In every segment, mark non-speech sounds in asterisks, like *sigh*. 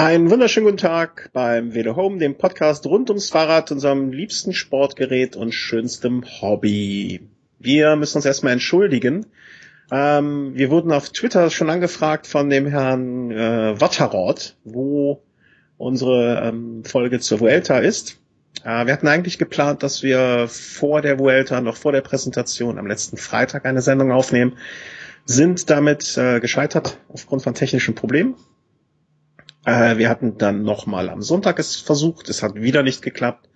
Einen wunderschönen guten Tag beim Velo Home, dem Podcast rund ums Fahrrad, unserem liebsten Sportgerät und schönstem Hobby. Wir müssen uns erstmal entschuldigen. Ähm, wir wurden auf Twitter schon angefragt von dem Herrn äh, Watterrod, wo unsere ähm, Folge zur Vuelta ist. Äh, wir hatten eigentlich geplant, dass wir vor der Vuelta, noch vor der Präsentation am letzten Freitag eine Sendung aufnehmen, sind damit äh, gescheitert aufgrund von technischen Problemen. Äh, wir hatten dann nochmal am Sonntag es versucht, es hat wieder nicht geklappt.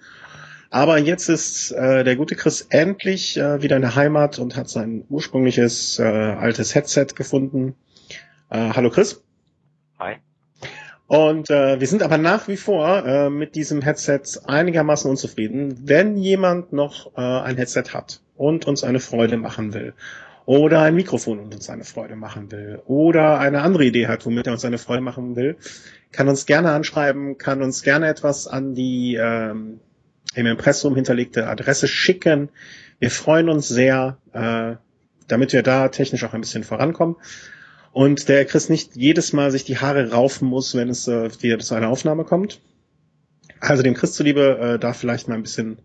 Aber jetzt ist äh, der gute Chris endlich äh, wieder in der Heimat und hat sein ursprüngliches äh, altes Headset gefunden. Äh, hallo Chris. Hi. Und äh, wir sind aber nach wie vor äh, mit diesem Headset einigermaßen unzufrieden. Wenn jemand noch äh, ein Headset hat und uns eine Freude machen will oder ein Mikrofon und uns eine Freude machen will oder eine andere Idee hat, womit er uns eine Freude machen will, kann uns gerne anschreiben, kann uns gerne etwas an die ähm, im Impressum hinterlegte Adresse schicken. Wir freuen uns sehr, äh, damit wir da technisch auch ein bisschen vorankommen. Und der Chris nicht jedes Mal sich die Haare raufen muss, wenn es äh, wieder zu einer Aufnahme kommt. Also dem Chris zuliebe äh, da vielleicht mal ein bisschen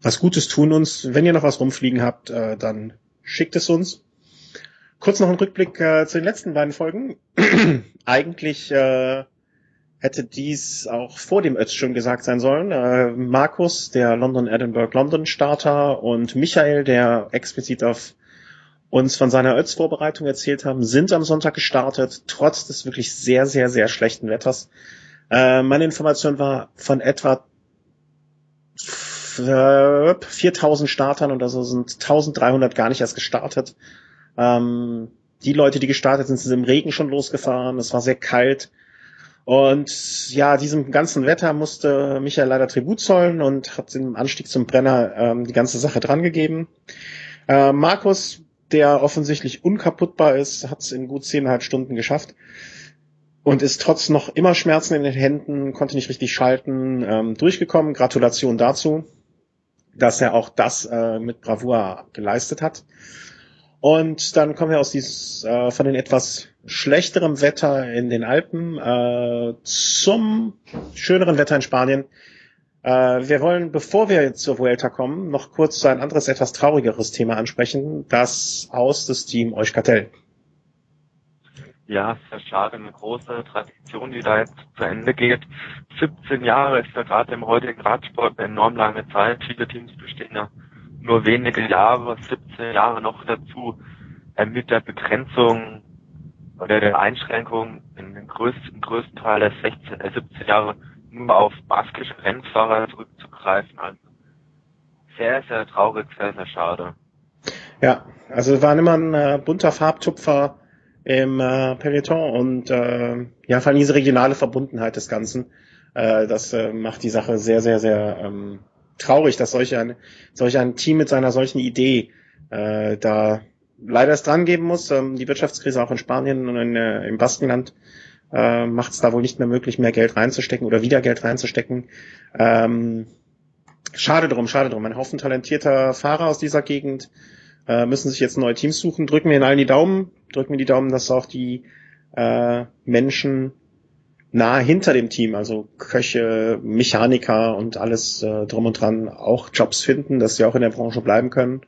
was Gutes tun uns. Wenn ihr noch was rumfliegen habt, äh, dann schickt es uns. Kurz noch ein Rückblick äh, zu den letzten beiden Folgen. *clears throat* Eigentlich äh, hätte dies auch vor dem Ötz schon gesagt sein sollen. Äh, Markus, der London Edinburgh London Starter und Michael, der explizit auf uns von seiner Ötz-Vorbereitung erzählt haben, sind am Sonntag gestartet, trotz des wirklich sehr, sehr, sehr schlechten Wetters. Äh, meine Information war von etwa 4000 Startern oder so sind 1300 gar nicht erst gestartet. Ähm, die Leute, die gestartet sind, sind im Regen schon losgefahren. Es war sehr kalt. Und ja, diesem ganzen Wetter musste Michael leider Tribut zollen und hat im Anstieg zum Brenner ähm, die ganze Sache drangegeben. Äh, Markus, der offensichtlich unkaputtbar ist, hat es in gut zehneinhalb Stunden geschafft und ist trotz noch immer Schmerzen in den Händen, konnte nicht richtig schalten, ähm, durchgekommen. Gratulation dazu dass er auch das äh, mit Bravour geleistet hat. Und dann kommen wir aus dieses äh, von den etwas schlechterem Wetter in den Alpen äh, zum schöneren Wetter in Spanien. Äh, wir wollen, bevor wir zur Vuelta kommen, noch kurz ein anderes, etwas traurigeres Thema ansprechen, das aus des Team Euskatel. Ja, sehr schade, eine große Tradition, die da jetzt zu Ende geht. 17 Jahre ist ja gerade im heutigen Radsport eine enorm lange Zeit. Viele Teams bestehen ja nur wenige Jahre, 17 Jahre noch dazu äh, mit der Begrenzung oder der Einschränkung in den größten, größten Teil der 16, äh, 17 Jahre nur auf baskische Rennfahrer zurückzugreifen. Also sehr, sehr traurig, sehr, sehr schade. Ja, also waren immer ein äh, bunter Farbtupfer im äh, Peloton und äh, ja, vor allem diese regionale Verbundenheit des Ganzen, äh, das äh, macht die Sache sehr, sehr, sehr ähm, traurig, dass solch ein, solch ein Team mit seiner solchen Idee äh, da leider es dran geben muss. Ähm, die Wirtschaftskrise auch in Spanien und in, äh, im Baskenland äh, macht es da wohl nicht mehr möglich, mehr Geld reinzustecken oder wieder Geld reinzustecken. Ähm, schade drum, schade drum. Ein Haufen talentierter Fahrer aus dieser Gegend äh, müssen sich jetzt neue Teams suchen. Drücken wir ihnen allen die Daumen, drücken wir die Daumen, dass auch die äh, Menschen nah hinter dem Team, also Köche, Mechaniker und alles äh, drum und dran auch Jobs finden, dass sie auch in der Branche bleiben können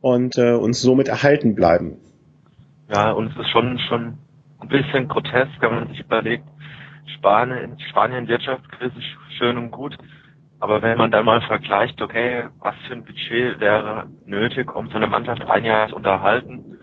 und äh, uns somit erhalten bleiben. Ja, und es ist schon schon ein bisschen grotesk, wenn man sich überlegt, Spanien, Spanien Wirtschaftskrise schön und gut, aber wenn man dann mal vergleicht, okay, was für ein Budget wäre nötig, um so eine Mannschaft ein Jahr zu unterhalten,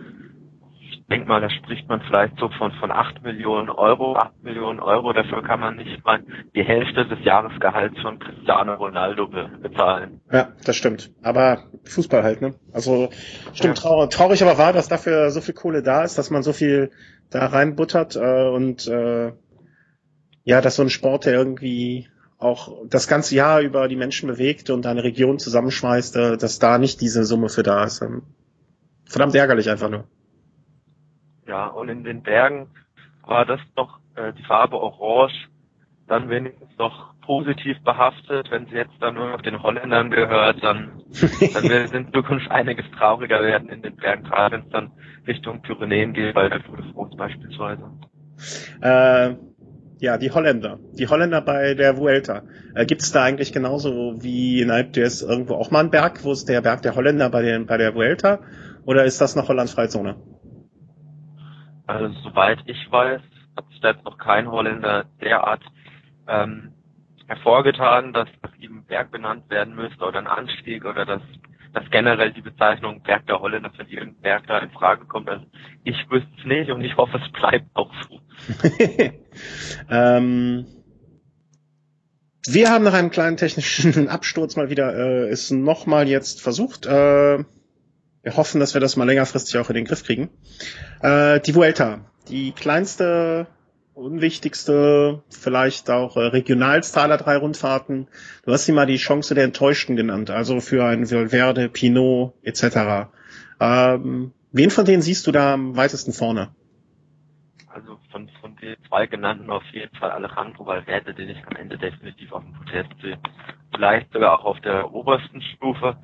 ich denke mal, da spricht man vielleicht so von, von 8 Millionen Euro. 8 Millionen Euro, dafür kann man nicht mal die Hälfte des Jahresgehalts von Cristiano Ronaldo be bezahlen. Ja, das stimmt. Aber Fußball halt, ne? Also stimmt, ja. traurig, traurig aber war, dass dafür so viel Kohle da ist, dass man so viel da reinbuttert äh, und äh, ja, dass so ein Sport, der irgendwie auch das ganze Jahr über die Menschen bewegt und eine Region zusammenschmeißt, äh, dass da nicht diese Summe für da ist. Ähm, verdammt ärgerlich einfach nur. Ja, und in den Bergen war das doch äh, die Farbe Orange dann wenigstens noch positiv behaftet. Wenn sie jetzt dann nur noch den Holländern gehört, dann, *laughs* dann wird es in Zukunft einiges trauriger werden in den Bergen, gerade wenn es dann Richtung Pyrenäen geht, bei der Tour de France beispielsweise. Äh, ja, die Holländer. Die Holländer bei der Vuelta. Äh, Gibt es da eigentlich genauso wie in Alp d'Huez irgendwo auch mal einen Berg? Wo ist der Berg der Holländer bei, den, bei der Vuelta? Oder ist das noch Holland-Freizone? Also soweit ich weiß, hat sich da jetzt noch kein Holländer derart ähm, hervorgetan, dass nach ihm Berg benannt werden müsste oder ein Anstieg oder dass, dass generell die Bezeichnung Berg der Holländer für irgendeinen Berg da in Frage kommt. Also ich wüsste es nicht und ich hoffe, es bleibt auch so. *laughs* ähm, wir haben nach einem kleinen technischen *laughs* Absturz mal wieder äh, es nochmal jetzt versucht. Äh, wir hoffen, dass wir das mal längerfristig auch in den Griff kriegen. Äh, die Vuelta, die kleinste unwichtigste, vielleicht auch äh, regionalste aller drei Rundfahrten. Du hast sie mal die Chance der Enttäuschten genannt, also für ein Valverde, Pinot etc. Ähm, wen von denen siehst du da am weitesten vorne? Also von, von den zwei genannten auf jeden Fall Alejandro Valverde, den ich am Ende definitiv auf dem Protest sehe. Vielleicht sogar auch auf der obersten Stufe,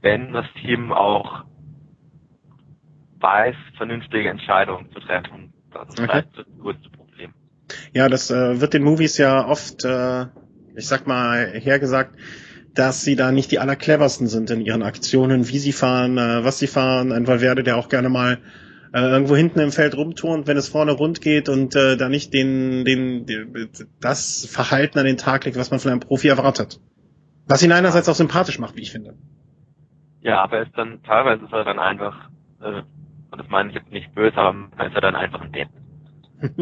wenn das Team auch weiß, vernünftige Entscheidungen zu treffen. Das ist okay. vielleicht das größte. Ja, das äh, wird den Movies ja oft, äh, ich sag mal, hergesagt, dass sie da nicht die allercleversten sind in ihren Aktionen, wie sie fahren, äh, was sie fahren. Ein Valverde, der auch gerne mal äh, irgendwo hinten im Feld rumturnt, wenn es vorne rund geht und äh, da nicht den, den, den, das Verhalten an den Tag legt, was man von einem Profi erwartet. Was ihn einerseits auch sympathisch macht, wie ich finde. Ja, aber er ist dann teilweise ist er dann einfach, äh, und das meine ich jetzt nicht böse, aber ist er dann einfach ein Depp.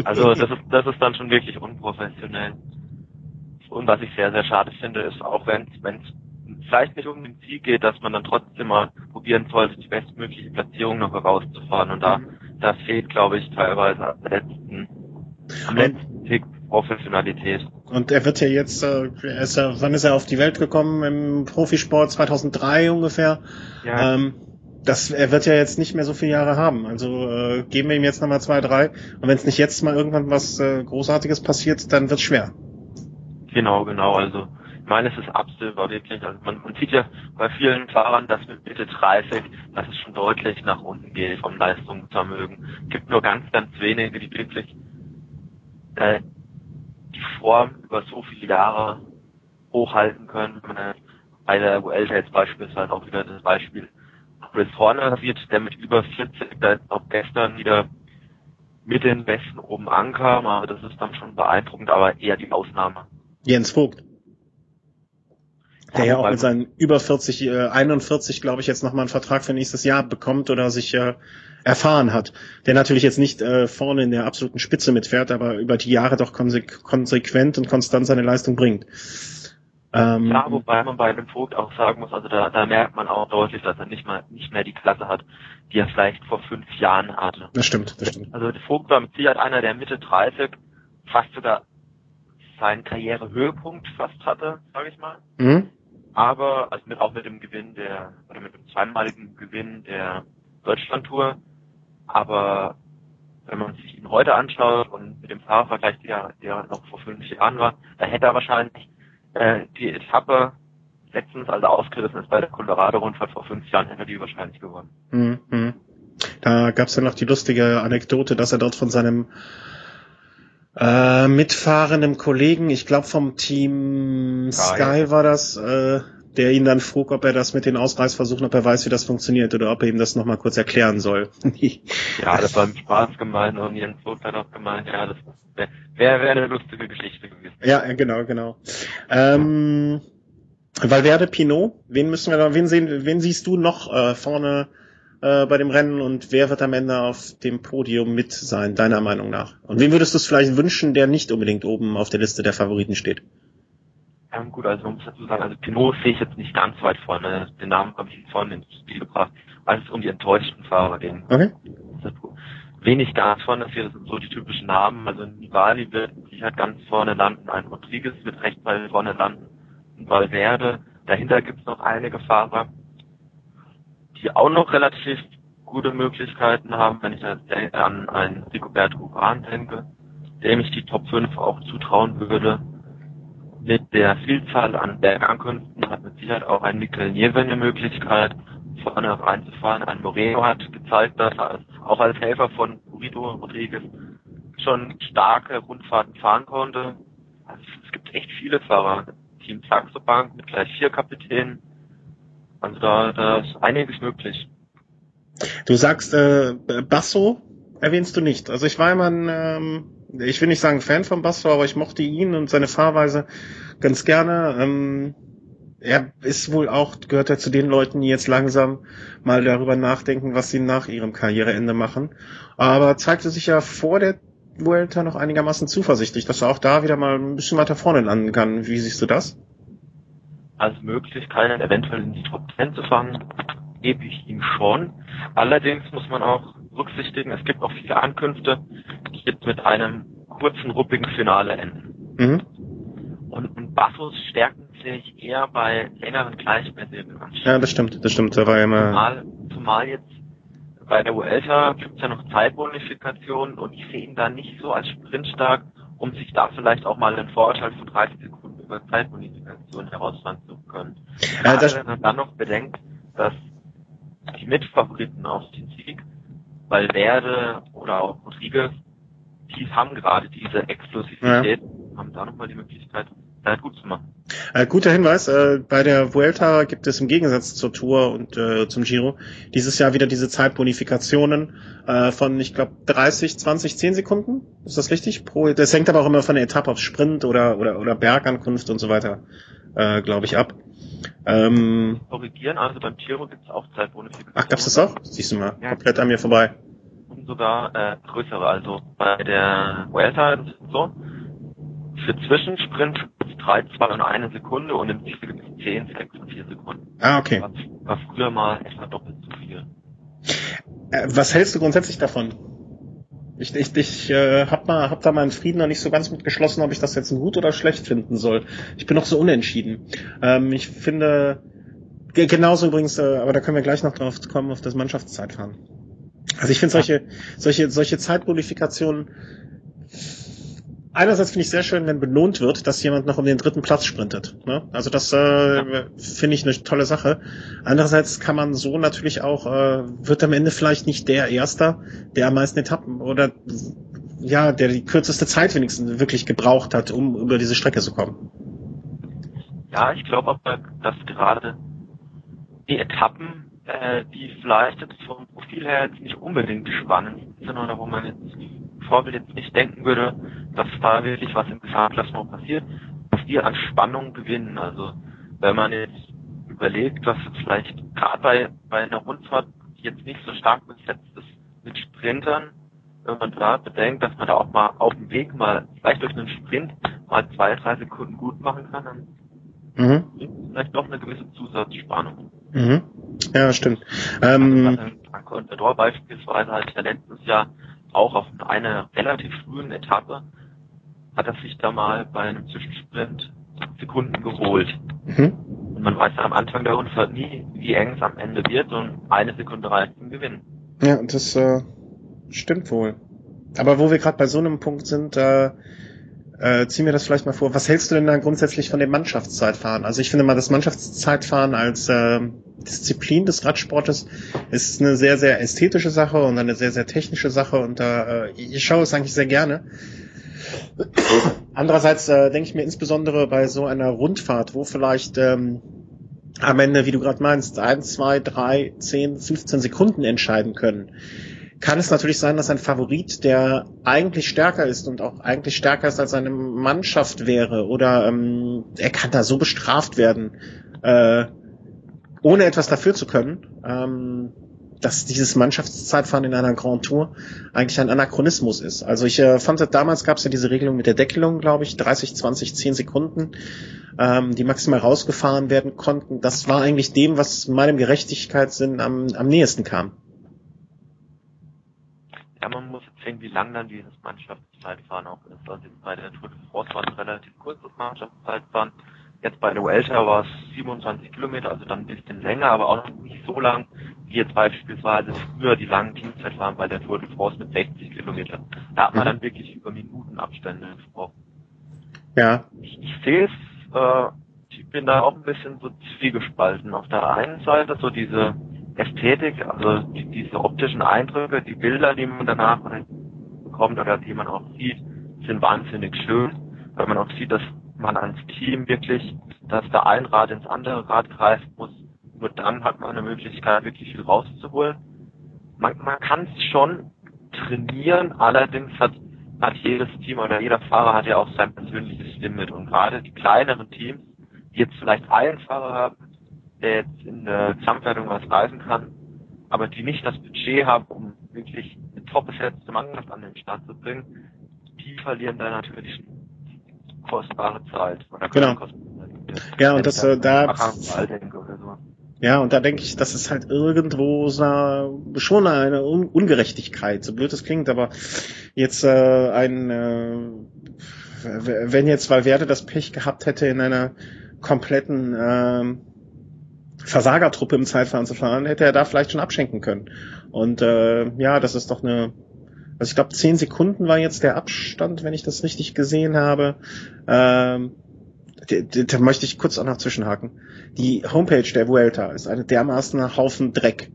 Also das ist, das ist dann schon wirklich unprofessionell. Und was ich sehr, sehr schade finde, ist auch wenn es vielleicht nicht um den Ziel geht, dass man dann trotzdem mal probieren sollte, die bestmögliche Platzierung noch herauszufahren. Und da, da fehlt, glaube ich, teilweise am letzten, am letzten Tick Professionalität. Und er wird ja jetzt, äh, ist er, wann ist er auf die Welt gekommen? Im Profisport 2003 ungefähr. Ja. Ähm, das, er wird ja jetzt nicht mehr so viele Jahre haben. Also äh, geben wir ihm jetzt nochmal zwei, drei. Und wenn es nicht jetzt mal irgendwann was äh, Großartiges passiert, dann wird schwer. Genau, genau. Also ich meine, es ist absehbar wirklich. Also man, man sieht ja bei vielen Fahrern, dass mit Mitte 30, dass es schon deutlich nach unten geht vom Leistungsvermögen. Es gibt nur ganz, ganz wenige, die wirklich äh, die Form über so viele Jahre hochhalten können. Bei der Vuelta jetzt beispielsweise auch wieder das Beispiel Chris Horner sieht, der mit über 40 da auch gestern wieder mit den Besten oben ankam, aber das ist dann schon beeindruckend, aber eher die Ausnahme. Jens Vogt. Der ja, ja auch mit seinen über 40, äh, 41, glaube ich, jetzt nochmal einen Vertrag für nächstes Jahr bekommt oder sich äh, erfahren hat. Der natürlich jetzt nicht äh, vorne in der absoluten Spitze mitfährt, aber über die Jahre doch konsequent und konstant seine Leistung bringt. Ähm, ja, wobei man bei dem Vogt auch sagen muss, also da, da merkt man auch deutlich, dass er nicht mal nicht mehr die Klasse hat, die er vielleicht vor fünf Jahren hatte. Das stimmt, das stimmt. Also der Vogt war mit Sicherheit einer, der Mitte 30 fast sogar seinen Karrierehöhepunkt fast hatte, sage ich mal. Mhm. Aber also mit, auch mit dem Gewinn der oder mit dem zweimaligen Gewinn der Deutschlandtour. Aber wenn man sich ihn heute anschaut und mit dem Fahrervergleich, der, der noch vor fünf Jahren war, da hätte er wahrscheinlich äh, die Etappe letztens, also ausgerissen ist bei der Colorado-Rundfahrt vor fünf Jahren, hätte die wahrscheinlich gewonnen. Mhm. Da gab es ja noch die lustige Anekdote, dass er dort von seinem äh, mitfahrenden Kollegen, ich glaube vom Team Sky, Sky war das, äh, der ihn dann frug, ob er das mit den Ausreißversuchen, ob er weiß, wie das funktioniert oder ob er ihm das nochmal kurz erklären soll. *laughs* ja, das war im Spaß gemeint und Jens Vogt hat auch gemeint, ja, das wäre wär, wär eine lustige Geschichte gewesen. Ja, genau, genau. Ähm, Valverde Pinot, wen müssen wir da, wen sehen, wen siehst du noch äh, vorne äh, bei dem Rennen und wer wird am Ende auf dem Podium mit sein, deiner Meinung nach? Und wen würdest du es vielleicht wünschen, der nicht unbedingt oben auf der Liste der Favoriten steht? Ja, gut, also man muss dazu sagen, also Pinot sehe ich jetzt nicht ganz weit vorne. Den Namen habe ich vorhin ins Spiel gebracht, weil es um die enttäuschten Fahrer ging. Okay. Wenig ganz vorne ist hier, das sind so die typischen Namen. Also Nivali wird sicher ganz vorne landen, ein Rodriguez wird recht weit vorne landen, ein Valverde. Dahinter gibt es noch einige Fahrer, die auch noch relativ gute Möglichkeiten haben, wenn ich an einen Rigoberto Urban denke, dem ich die Top 5 auch zutrauen würde mit der Vielzahl an Bergankünften hat mit Sicherheit auch ein Mikel Nieve eine Möglichkeit, vorne reinzufahren. Ein Moreno hat gezeigt, dass er auch als Helfer von Burrito Rodriguez schon starke Rundfahrten fahren konnte. Also es gibt echt viele Fahrer. Team Saxo Bank mit gleich vier Kapitänen. Also da, da ist einiges möglich. Du sagst äh, Basso erwähnst du nicht. Also ich war immer ein, ähm, ich will nicht sagen Fan von Basso, aber ich mochte ihn und seine Fahrweise ganz gerne. Ähm, er ist wohl auch, gehört er zu den Leuten, die jetzt langsam mal darüber nachdenken, was sie nach ihrem Karriereende machen. Aber zeigte sich ja vor der Vuelta noch einigermaßen zuversichtlich, dass er auch da wieder mal ein bisschen weiter vorne landen kann. Wie siehst du das? Als Möglichkeit, eventuell in die Top 10 zu fangen, gebe ich ihm schon. Allerdings muss man auch berücksichtigen, es gibt auch viele Ankünfte, die jetzt mit einem kurzen, ruppigen Finale enden. Mhm. Und, und Bassos Stärken sehe ich eher bei längeren gleichmäßigen Anstiegen. Ja, das stimmt, das stimmt. Da war immer zumal, zumal jetzt bei der Vuelta gibt es ja noch Zeitbonifikation und ich sehe ihn da nicht so als sprintstark, um sich da vielleicht auch mal einen Vorteil von 30 Sekunden über Zeitbonifikation herausfahren zu können. Ja, das wenn man dann noch bedenkt, dass die Mitfavoriten auf den Sieg, Valverde oder auch Rodriguez, die haben gerade diese Explosivität, ja. haben da nochmal die Möglichkeit, halt gut zu machen. Äh, guter Hinweis, äh, bei der Vuelta gibt es im Gegensatz zur Tour und äh, zum Giro dieses Jahr wieder diese Zeitbonifikationen äh, von, ich glaube, 30, 20, 10 Sekunden. Ist das richtig? Pro, das hängt aber auch immer von der Etappe auf Sprint oder, oder, oder Bergankunft und so weiter, äh, glaube ich, ab. Ähm, Korrigieren, also beim Giro gibt es auch Zeitbonifikation. Ach, gab's das auch? Siehst du mal, ja. komplett an mir vorbei. Und sogar äh, größere, also bei der Vuelta ist es so, für Zwischensprint 3, 2 und 1 Sekunde und im Ziel gibt es 10, 6 und 4 Sekunden. Ah, okay. Das war früher mal etwa doppelt so viel. Äh, was hältst du grundsätzlich davon? Ich, ich, ich äh, hab, mal, hab da meinen Frieden noch nicht so ganz mitgeschlossen, ob ich das jetzt gut oder schlecht finden soll. Ich bin noch so unentschieden. Ähm, ich finde, genauso übrigens, äh, aber da können wir gleich noch drauf kommen, auf das Mannschaftszeitfahren. Also ich finde solche, solche, solche Zeitbonifikationen einerseits finde ich sehr schön, wenn belohnt wird, dass jemand noch um den dritten Platz sprintet. Ne? Also das äh, finde ich eine tolle Sache. Andererseits kann man so natürlich auch, äh, wird am Ende vielleicht nicht der Erster, der am meisten Etappen oder ja, der die kürzeste Zeit wenigstens wirklich gebraucht hat, um über diese Strecke zu kommen. Ja, ich glaube aber, dass gerade die Etappen, äh, die vielleicht jetzt vom Profil her jetzt nicht unbedingt spannend sind oder wo man jetzt Vorbild jetzt nicht denken würde, dass da wirklich was im Gesamtklassement passiert, dass die an Spannung gewinnen. Also wenn man jetzt überlegt, dass vielleicht gerade bei, bei einer Rundfahrt, die jetzt nicht so stark besetzt ist mit Sprintern, wenn man da bedenkt, dass man da auch mal auf dem Weg mal, vielleicht durch einen Sprint, mal zwei, drei Sekunden gut machen kann, dann mhm. vielleicht doch eine gewisse Zusatzspannung. Mhm. Ja, stimmt. Ähm, also, und Bedor beispielsweise hat ja letztes Jahr auch auf einer relativ frühen Etappe hat er sich da mal bei einem Zwischensprint Sekunden geholt. Mhm. Und man weiß ja am Anfang der Rundfahrt nie, wie eng es am Ende wird und eine Sekunde reicht zum Gewinnen. Ja, das äh, stimmt wohl. Aber wo wir gerade bei so einem Punkt sind, äh, äh, zieh mir das vielleicht mal vor. Was hältst du denn da grundsätzlich von dem Mannschaftszeitfahren? Also ich finde mal, das Mannschaftszeitfahren als äh, Disziplin des Radsportes ist eine sehr, sehr ästhetische Sache und eine sehr, sehr technische Sache und da äh, ich schaue es eigentlich sehr gerne. Andererseits äh, denke ich mir insbesondere bei so einer Rundfahrt, wo vielleicht ähm, am Ende, wie du gerade meinst, ein, zwei, drei, zehn, 15 Sekunden entscheiden können kann es natürlich sein, dass ein Favorit, der eigentlich stärker ist und auch eigentlich stärker ist als seine Mannschaft wäre, oder ähm, er kann da so bestraft werden, äh, ohne etwas dafür zu können, ähm, dass dieses Mannschaftszeitfahren in einer Grand Tour eigentlich ein Anachronismus ist. Also ich äh, fand, damals gab es ja diese Regelung mit der Deckelung, glaube ich, 30, 20, 10 Sekunden, ähm, die maximal rausgefahren werden konnten. Das war eigentlich dem, was meinem Gerechtigkeitssinn am, am nächsten kam. Ja, man muss jetzt sehen, wie lang dann dieses Mannschaftszeitfahren auch ist. Also bei der Tour de France war es relativ kurzes Mannschaftszeitfahren. Jetzt bei der Vuelta war es 27 Kilometer, also dann ein bisschen länger, aber auch noch nicht so lang, wie jetzt beispielsweise früher die langen Teamzeitfahren bei der Tour de France mit 60 Kilometern. Da hat man mhm. dann wirklich über Minutenabstände gesprochen. Ja. Ich, ich sehe es, äh, ich bin da auch ein bisschen so zwiegespalten. Auf der einen Seite so diese Ästhetik, also die, diese optischen Eindrücke, die Bilder, die man danach bekommt oder die man auch sieht, sind wahnsinnig schön, weil man auch sieht, dass man als Team wirklich, dass da ein Rad ins andere Rad greifen muss. Nur dann hat man eine Möglichkeit, wirklich viel rauszuholen. Man, man kann es schon trainieren, allerdings hat, hat jedes Team oder jeder Fahrer hat ja auch sein persönliches Limit. Und gerade die kleineren Teams, die jetzt vielleicht einen Fahrer haben, der jetzt in der Gesamtwertung was reisen kann, aber die nicht das Budget haben, um wirklich eine top besetzte Mannschaft an den Start zu bringen, die verlieren dann natürlich kostbare Zeit. Oder genau. Ja, und das, äh, da, ja, und da denke ich, das ist halt irgendwo so, schon eine Un Ungerechtigkeit, so blöd es klingt, aber jetzt äh, ein, äh, wenn jetzt Valverde das Pech gehabt hätte, in einer kompletten äh, Versagertruppe im Zeitfahren zu fahren, hätte er da vielleicht schon abschenken können. Und äh, ja, das ist doch eine, also ich glaube, zehn Sekunden war jetzt der Abstand, wenn ich das richtig gesehen habe. Ähm, da möchte ich kurz auch noch zwischenhaken. Die Homepage der Vuelta ist eine dermaßen Haufen Dreck.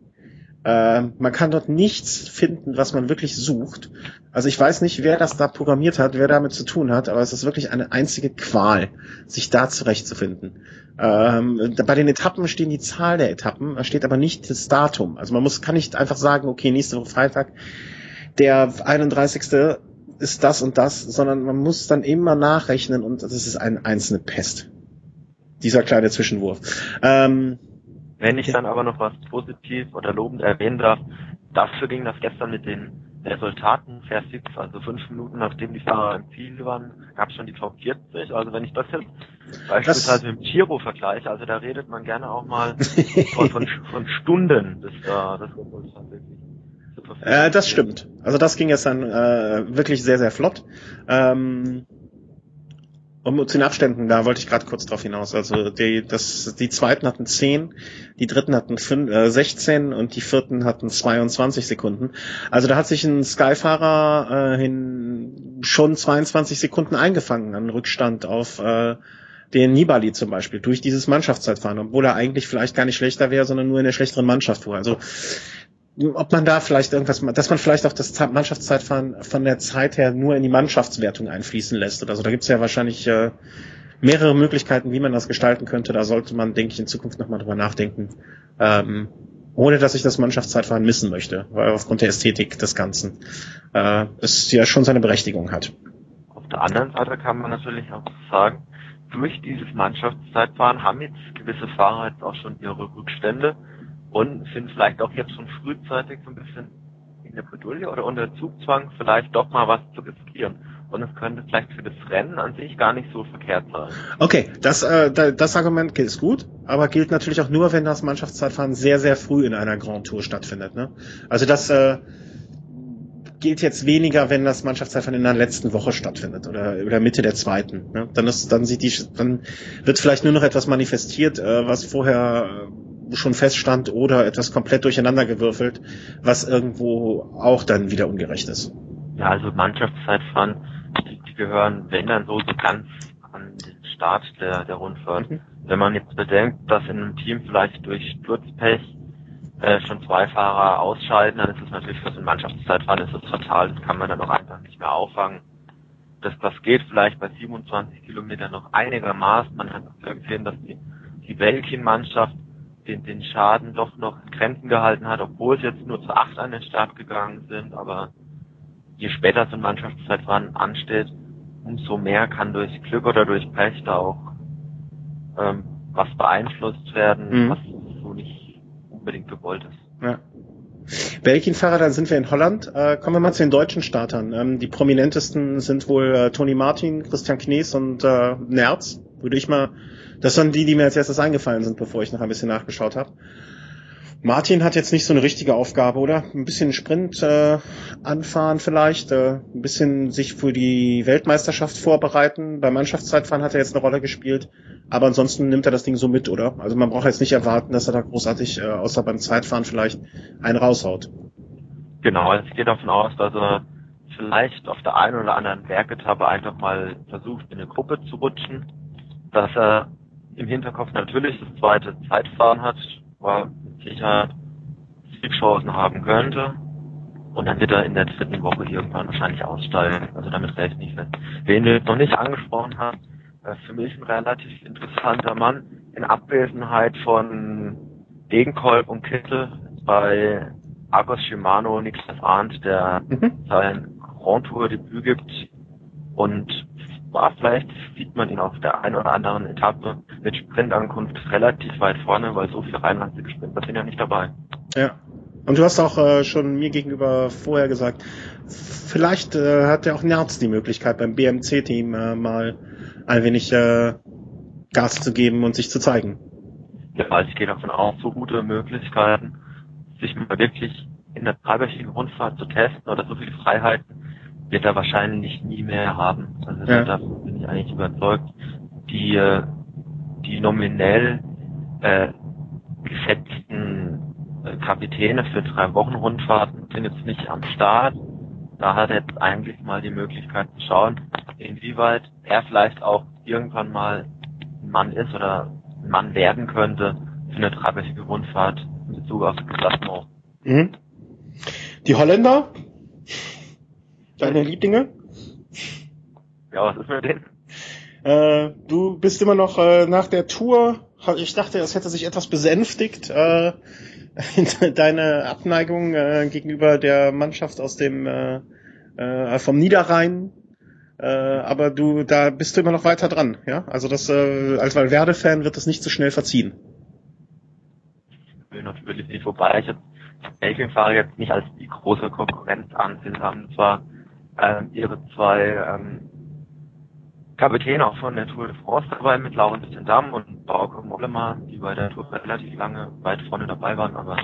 Äh, man kann dort nichts finden, was man wirklich sucht. Also ich weiß nicht, wer das da programmiert hat, wer damit zu tun hat, aber es ist wirklich eine einzige Qual, sich da zurechtzufinden. Ähm, bei den Etappen stehen die Zahl der Etappen, da steht aber nicht das Datum. Also man muss, kann nicht einfach sagen, okay, nächste Woche Freitag, der 31 ist das und das, sondern man muss dann immer nachrechnen und das ist eine einzelne Pest. Dieser kleine Zwischenwurf. Ähm, Wenn ich dann aber noch was positiv oder lobend erwähnen darf, dafür ging das gestern mit den Resultaten Fair Six, also fünf Minuten nachdem die Fahrer im Ziel waren, gab es schon die Top 40. Also wenn ich das jetzt beispielsweise mit dem Giro vergleiche, also da redet man gerne auch mal *laughs* von, von, von Stunden des, äh, des Resultats wirklich. Äh, das stimmt. Also das ging jetzt dann äh, wirklich sehr, sehr flott. Ähm, um zu den Abständen, da wollte ich gerade kurz drauf hinaus. Also die, das, die zweiten hatten 10, die dritten hatten 5, äh, 16 und die vierten hatten 22 Sekunden. Also da hat sich ein Skyfahrer äh, hin schon 22 Sekunden eingefangen an Rückstand auf äh, den Nibali zum Beispiel durch dieses Mannschaftszeitfahren, obwohl er eigentlich vielleicht gar nicht schlechter wäre, sondern nur in der schlechteren Mannschaft fuhr. Also ob man da vielleicht irgendwas, dass man vielleicht auch das Mannschaftszeitfahren von der Zeit her nur in die Mannschaftswertung einfließen lässt oder so. Da gibt's ja wahrscheinlich äh, mehrere Möglichkeiten, wie man das gestalten könnte. Da sollte man, denke ich, in Zukunft nochmal drüber nachdenken. Ähm, ohne dass ich das Mannschaftszeitfahren missen möchte, weil aufgrund der Ästhetik des Ganzen äh, es ja schon seine Berechtigung hat. Auf der anderen Seite kann man natürlich auch sagen, durch dieses Mannschaftszeitfahren haben jetzt gewisse Fahrer jetzt auch schon ihre Rückstände und sind vielleicht auch jetzt schon frühzeitig so ein bisschen in der Bredouille oder unter Zugzwang vielleicht doch mal was zu riskieren. Und es könnte vielleicht für das Rennen an sich gar nicht so verkehrt sein. Okay, das, äh, das Argument ist gut, aber gilt natürlich auch nur, wenn das Mannschaftszeitfahren sehr, sehr früh in einer Grand Tour stattfindet. Ne? Also das äh, gilt jetzt weniger, wenn das Mannschaftszeitfahren in der letzten Woche stattfindet oder, oder Mitte der zweiten. Ne? Dann, ist, dann, sieht die, dann wird vielleicht nur noch etwas manifestiert, äh, was vorher schon feststand oder etwas komplett durcheinandergewürfelt, was irgendwo auch dann wieder ungerecht ist. Ja, also Mannschaftszeitfahren, die, die gehören, wenn dann so, so ganz an den Start der, der Rundfahrt. Mhm. Wenn man jetzt bedenkt, dass in einem Team vielleicht durch Sturzpech äh, schon zwei Fahrer ausscheiden, dann ist es natürlich für so ein Mannschaftszeitfahren ist das fatal, das kann man dann auch einfach nicht mehr auffangen. Das, das geht vielleicht bei 27 Kilometern noch einigermaßen. Man hat gesehen, dass die, die Belgien-Mannschaft den, den Schaden doch noch in Grenzen gehalten hat, obwohl es jetzt nur zu acht an den Start gegangen sind. Aber je später so ein Mannschaftszeitfahren ansteht, umso mehr kann durch Glück oder durch Pech da auch ähm, was beeinflusst werden, mhm. was so nicht unbedingt gewollt ist. Ja. Belgien-Fahrer, dann sind wir in Holland. Äh, kommen wir mal zu den deutschen Startern. Ähm, die prominentesten sind wohl äh, Toni Martin, Christian Knies und äh, Nerz. Würde ich mal das sind die, die mir als erstes eingefallen sind, bevor ich noch ein bisschen nachgeschaut habe. Martin hat jetzt nicht so eine richtige Aufgabe, oder? Ein bisschen Sprint äh, anfahren vielleicht, äh, ein bisschen sich für die Weltmeisterschaft vorbereiten. Beim Mannschaftszeitfahren hat er jetzt eine Rolle gespielt, aber ansonsten nimmt er das Ding so mit, oder? Also man braucht jetzt nicht erwarten, dass er da großartig, äh, außer beim Zeitfahren vielleicht, einen raushaut. Genau, also ich gehe davon aus, dass er vielleicht auf der einen oder anderen Bergetappe einfach mal versucht, in eine Gruppe zu rutschen, dass er im Hinterkopf natürlich das zweite Zeitfahren hat, weil mit Sicherheit Siegchancen haben könnte. Und dann wird er in der dritten Woche irgendwann wahrscheinlich aussteigen. Also damit rechne ich fest. Wen du noch nicht angesprochen hast, äh, für mich ein relativ interessanter Mann in Abwesenheit von Degenkolb und Kittel bei Argos Shimano Niklas Arndt, der mhm. sein Grand Tour Debüt gibt und war vielleicht sieht man ihn auf der einen oder anderen Etappe mit Sprintankunft relativ weit vorne, weil so viel reinlandige Sprinter sind ja nicht dabei. Ja. Und du hast auch äh, schon mir gegenüber vorher gesagt, vielleicht äh, hat ja auch Nerz die Möglichkeit beim BMC-Team äh, mal ein wenig äh, Gas zu geben und sich zu zeigen. Ja, also ich gehe davon aus, so gute Möglichkeiten, sich mal wirklich in der dreiwöchigen Rundfahrt zu testen oder so viele Freiheiten, wird er wahrscheinlich nie mehr haben. Also ja. davon bin ich eigentlich überzeugt. Die, äh, die nominell äh, gesetzten äh, Kapitäne für drei Wochen Rundfahrten sind jetzt nicht am Start. Da hat er jetzt eigentlich mal die Möglichkeit zu schauen, inwieweit er vielleicht auch irgendwann mal ein Mann ist oder ein Mann werden könnte für eine dreiwöchige Rundfahrt in Bezug auf das Klassement. Mhm. Die Holländer? Deine Lieblinge? Ja, was ist mit denen? Äh, du bist immer noch äh, nach der Tour. Ich dachte, es hätte sich etwas besänftigt. Äh, *laughs* deine Abneigung äh, gegenüber der Mannschaft aus dem äh, äh, vom Niederrhein. Aber du, da bist du immer noch weiter dran, ja? Also das äh, als Valverde-Fan wird das nicht so schnell verziehen. Ich will natürlich nicht, wobei ich jetzt Belgien-Fahrer jetzt nicht als die große Konkurrenz ansehen haben. Zwar ähm, ihre zwei ähm, Kapitäne auch von der Tour de France dabei mit Laurens Damm und Bauke Mollema, die bei der Tour relativ lange weit vorne dabei waren, aber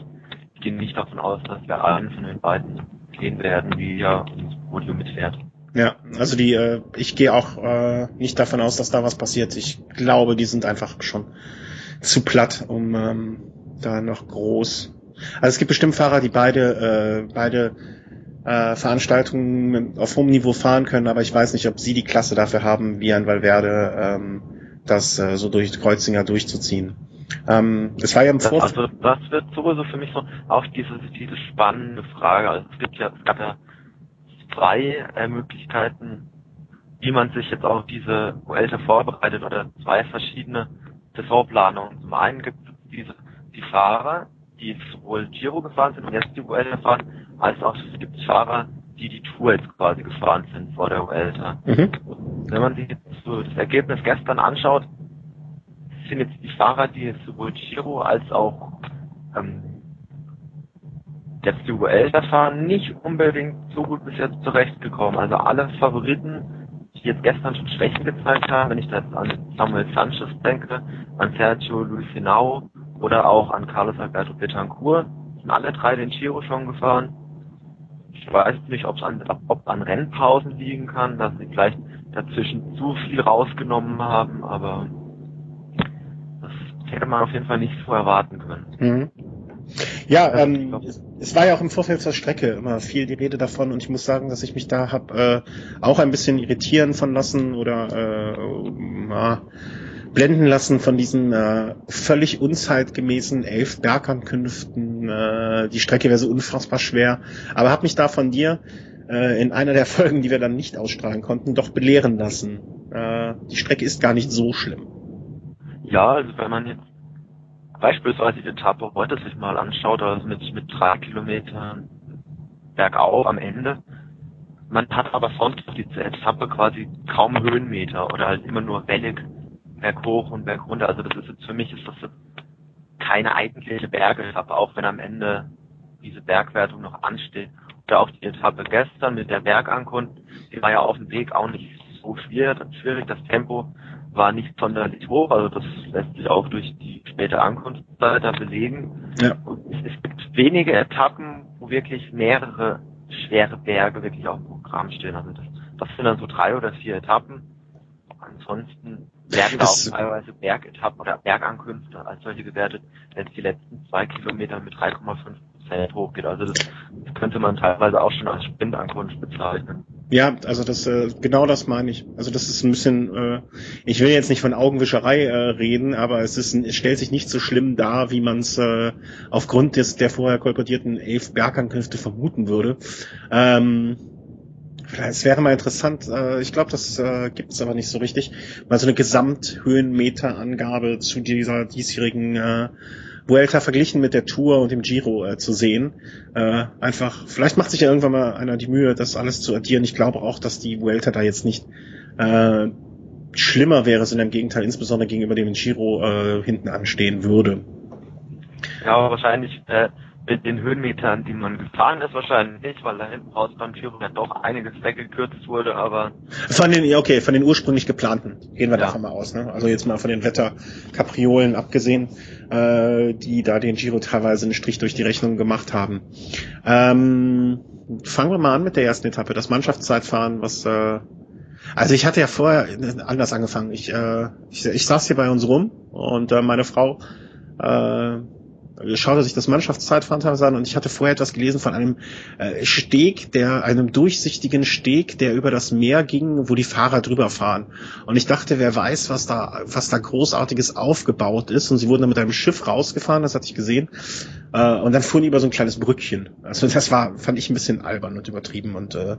ich gehe nicht davon aus, dass wir einen von den beiden gehen werden, wie er ins Podium mitfährt. Ja, also die, äh, ich gehe auch äh, nicht davon aus, dass da was passiert. Ich glaube, die sind einfach schon zu platt, um ähm, da noch groß. Also es gibt bestimmt Fahrer, die beide, äh, beide äh, Veranstaltungen auf hohem Niveau fahren können, aber ich weiß nicht, ob sie die Klasse dafür haben, wie ein Valverde, ähm, das äh, so durch Kreuzinger durchzuziehen. Ähm, es war ja im Vorfeld. Also das wird sowieso für mich so auch diese, diese spannende Frage. Also es gibt ja, es gab ja zwei äh, Möglichkeiten, wie man sich jetzt auf diese Vuelta vorbereitet oder zwei verschiedene Saisonplanungen. Zum einen gibt es diese die Fahrer, die sowohl Giro gefahren sind und jetzt die Vuelta fahren, als auch es gibt Fahrer, die die Tour jetzt quasi gefahren sind vor der Vuelta. Mhm. Wenn man sich jetzt so das Ergebnis gestern anschaut, sind jetzt die Fahrer, die jetzt sowohl Giro als auch ähm, jetzt die Vuelta fahren, nicht unbedingt so gut bis jetzt zurechtgekommen. Also alle Favoriten, die jetzt gestern schon Schwächen gezeigt haben, wenn ich da jetzt an Samuel Sanchez denke, an Sergio Lucinao oder auch an Carlos Alberto Betancourt, sind alle drei den Giro schon gefahren. Ich weiß nicht, ob es an, ob an Rennpausen liegen kann, dass sie vielleicht dazwischen zu viel rausgenommen haben, aber das hätte man auf jeden Fall nicht so erwarten können. Mhm. Ja, ähm, es, es, war ja auch im Vorfeld zur Strecke immer viel die Rede davon und ich muss sagen, dass ich mich da hab äh, auch ein bisschen irritieren von lassen oder äh, äh, blenden lassen von diesen äh, völlig unzeitgemäßen elf Bergankünften. Äh, die Strecke wäre so unfassbar schwer. Aber habe mich da von dir äh, in einer der Folgen, die wir dann nicht ausstrahlen konnten, doch belehren lassen. Äh, die Strecke ist gar nicht so schlimm. Ja, also wenn man jetzt beispielsweise die Etappe heute sich mal anschaut, also mit, mit drei Kilometern bergauf am Ende, man hat aber sonst diese Etappe quasi kaum Höhenmeter oder halt immer nur wellig berg hoch und berg runter. Also das ist jetzt für mich ist das keine eigentliche Bergetappe, auch wenn am Ende diese Bergwertung noch ansteht. Oder auch die Etappe gestern mit der Bergankunft, die war ja auf dem Weg auch nicht so schwierig. Das Tempo war nicht sonderlich hoch, also das lässt sich auch durch die späte Ankunft weiter belegen. Ja. Und es gibt wenige Etappen, wo wirklich mehrere schwere Berge wirklich auf dem Programm stehen. Also das, das sind dann so drei oder vier Etappen. Ansonsten werden auch teilweise Bergetappen oder Bergankünfte als solche gewertet, wenn es die letzten zwei Kilometer mit 3,5 Prozent hochgeht. Also das, das, könnte man teilweise auch schon als Sprintankunft bezeichnen. Ja, also das äh, genau das meine ich. Also das ist ein bisschen, äh, ich will jetzt nicht von Augenwischerei äh, reden, aber es ist, es stellt sich nicht so schlimm dar, wie man es äh, aufgrund des der vorher kolportierten elf Bergankünfte vermuten würde. Ähm, es wäre mal interessant, äh, ich glaube, das äh, gibt es aber nicht so richtig, mal so eine Gesamthöhenmeterangabe zu dieser diesjährigen äh, Vuelta verglichen mit der Tour und dem Giro zu sehen. Einfach, vielleicht macht sich ja irgendwann mal einer die Mühe, das alles zu addieren. Ich glaube auch, dass die Vuelta da jetzt nicht schlimmer wäre, sondern im Gegenteil, insbesondere gegenüber dem Giro hinten anstehen würde. Ja, wahrscheinlich äh, mit den Höhenmetern, die man gefahren ist, wahrscheinlich nicht, weil da hinten raus beim Giro ja doch einiges weggekürzt wurde, aber... Von den, okay, von den ursprünglich geplanten, gehen wir ja. davon mal aus, ne? Also jetzt mal von den Wetterkapriolen abgesehen, äh, die da den Giro teilweise einen Strich durch die Rechnung gemacht haben. Ähm, fangen wir mal an mit der ersten Etappe, das Mannschaftszeitfahren, was... Äh, also ich hatte ja vorher anders angefangen. Ich, äh, ich, ich saß hier bei uns rum und äh, meine Frau äh, schaute sich das Mannschaftszeitfahren an und ich hatte vorher etwas gelesen von einem äh, Steg, der einem durchsichtigen Steg, der über das Meer ging, wo die Fahrer drüber fahren. Und ich dachte, wer weiß, was da, was da großartiges aufgebaut ist. Und sie wurden dann mit einem Schiff rausgefahren, das hatte ich gesehen. Äh, und dann fuhren die über so ein kleines Brückchen. Also das war, fand ich ein bisschen albern und übertrieben und äh,